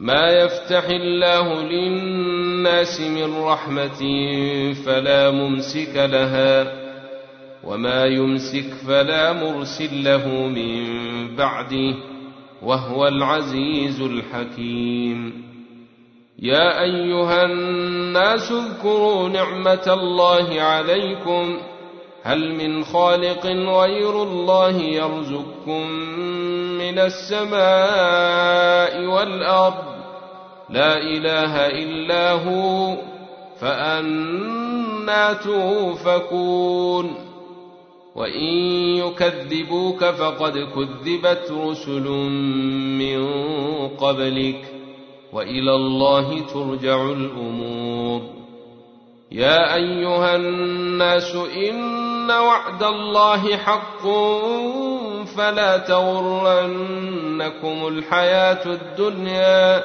ما يفتح الله للناس من رحمة فلا ممسك لها وما يمسك فلا مرسل له من بعده وهو العزيز الحكيم. يا أيها الناس اذكروا نعمة الله عليكم هل من خالق غير الله يرزقكم من السماء والأرض؟ لا إله إلا هو فأنا توفكون. وإن يكذبوك فقد كذبت رسل من قبلك وإلى الله ترجع الأمور. يا أيها الناس وعد الله حق فلا تغرنكم الحياة الدنيا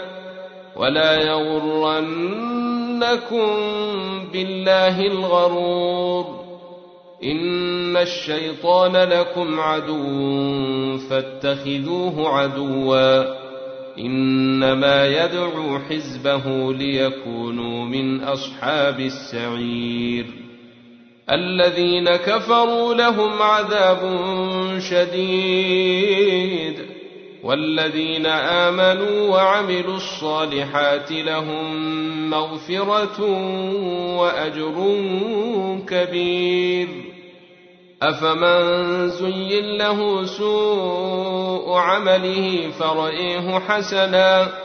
ولا يغرنكم بالله الغرور. إن الشيطان لكم عدو فاتخذوه عدوا. إنما يدعو حزبه ليكونوا من أصحاب السعير. الذين كفروا لهم عذاب شديد والذين آمنوا وعملوا الصالحات لهم مغفرة وأجر كبير. أفمن زين له سوء عمله فرئيه حسنا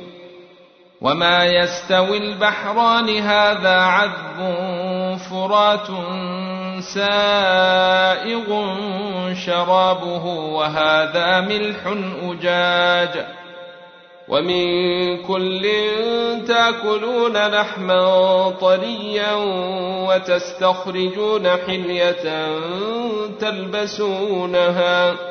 وما يستوي البحران هذا عذب فرات سائغ شرابه وهذا ملح أجاج ومن كل تاكلون لحما طريا وتستخرجون حلية تلبسونها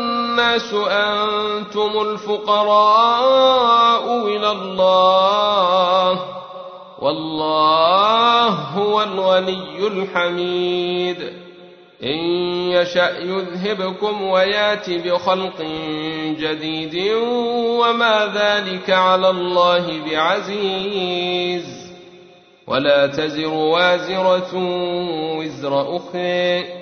أنتم الفقراء إلى الله والله هو الغني الحميد إن يشأ يذهبكم ويأت بخلق جديد وما ذلك على الله بعزيز ولا تزر وازرة وزر أخرى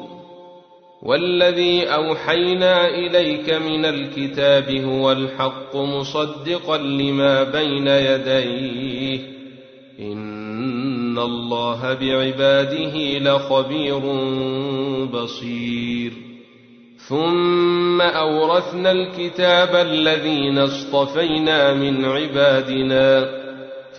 والذي أوحينا إليك من الكتاب هو الحق مصدقا لما بين يديه. إن الله بعباده لخبير بصير. ثم أورثنا الكتاب الذين اصطفينا من عبادنا.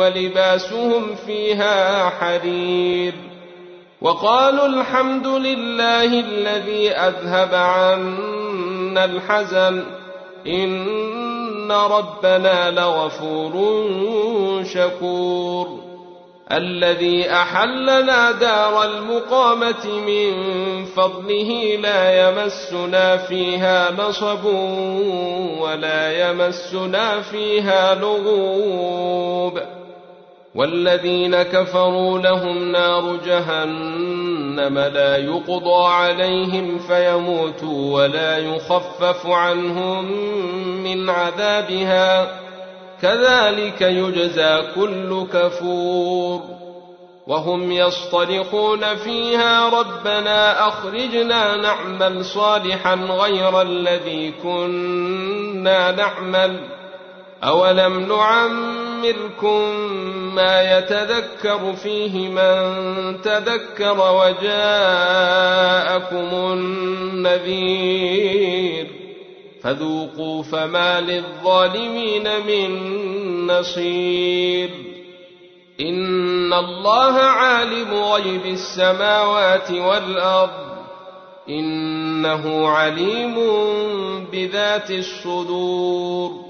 ولباسهم فيها حرير وقالوا الحمد لله الذي أذهب عنا الحزن إن ربنا لغفور شكور الذي أحلنا دار المقامة من فضله لا يمسنا فيها نصب ولا يمسنا فيها لغوب والذين كفروا لهم نار جهنم لا يقضى عليهم فيموتوا ولا يخفف عنهم من عذابها. كذلك يجزى كل كفور. وهم يصطرخون فيها ربنا أخرجنا نعمل صالحا غير الذي كنا نعمل. أولم نعمركم ما يتذكر فيه من تذكر وجاءكم النذير فذوقوا فما للظالمين من نصير إن الله عالم غيب السماوات والأرض إنه عليم بذات الصدور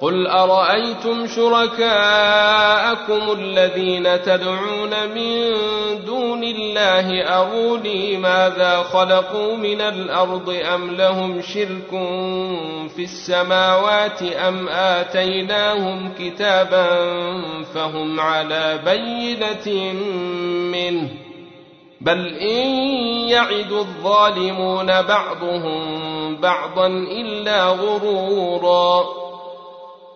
قل ارايتم شركاءكم الذين تدعون من دون الله اروني ماذا خلقوا من الأرض ام لهم شرك في السماوات ام اتيناهم كتابا فهم على بينه منه بل ان يعد الظالمون بعضهم بعضا الا غرورا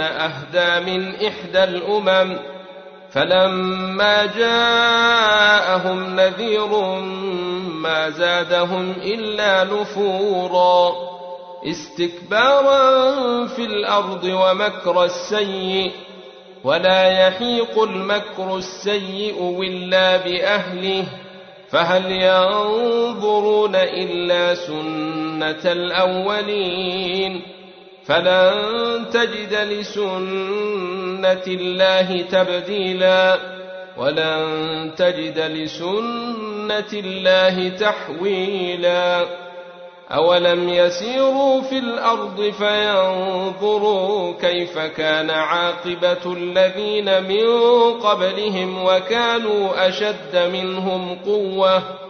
أهدى من إحدى الأمم فلما جاءهم نذير ما زادهم إلا نفورا. استكبارا في الأرض ومكر السيء ولا يحيق المكر السيء إلا بأهله فهل ينظرون إلا سنة الأولين؟ فلن تجد لسنة الله تبديلا. ولن تجد لسنة الله تحويلا. أولم يسيروا في الأرض فينظروا كيف كان عاقبة الذين من قبلهم وكانوا أشد منهم قوةً.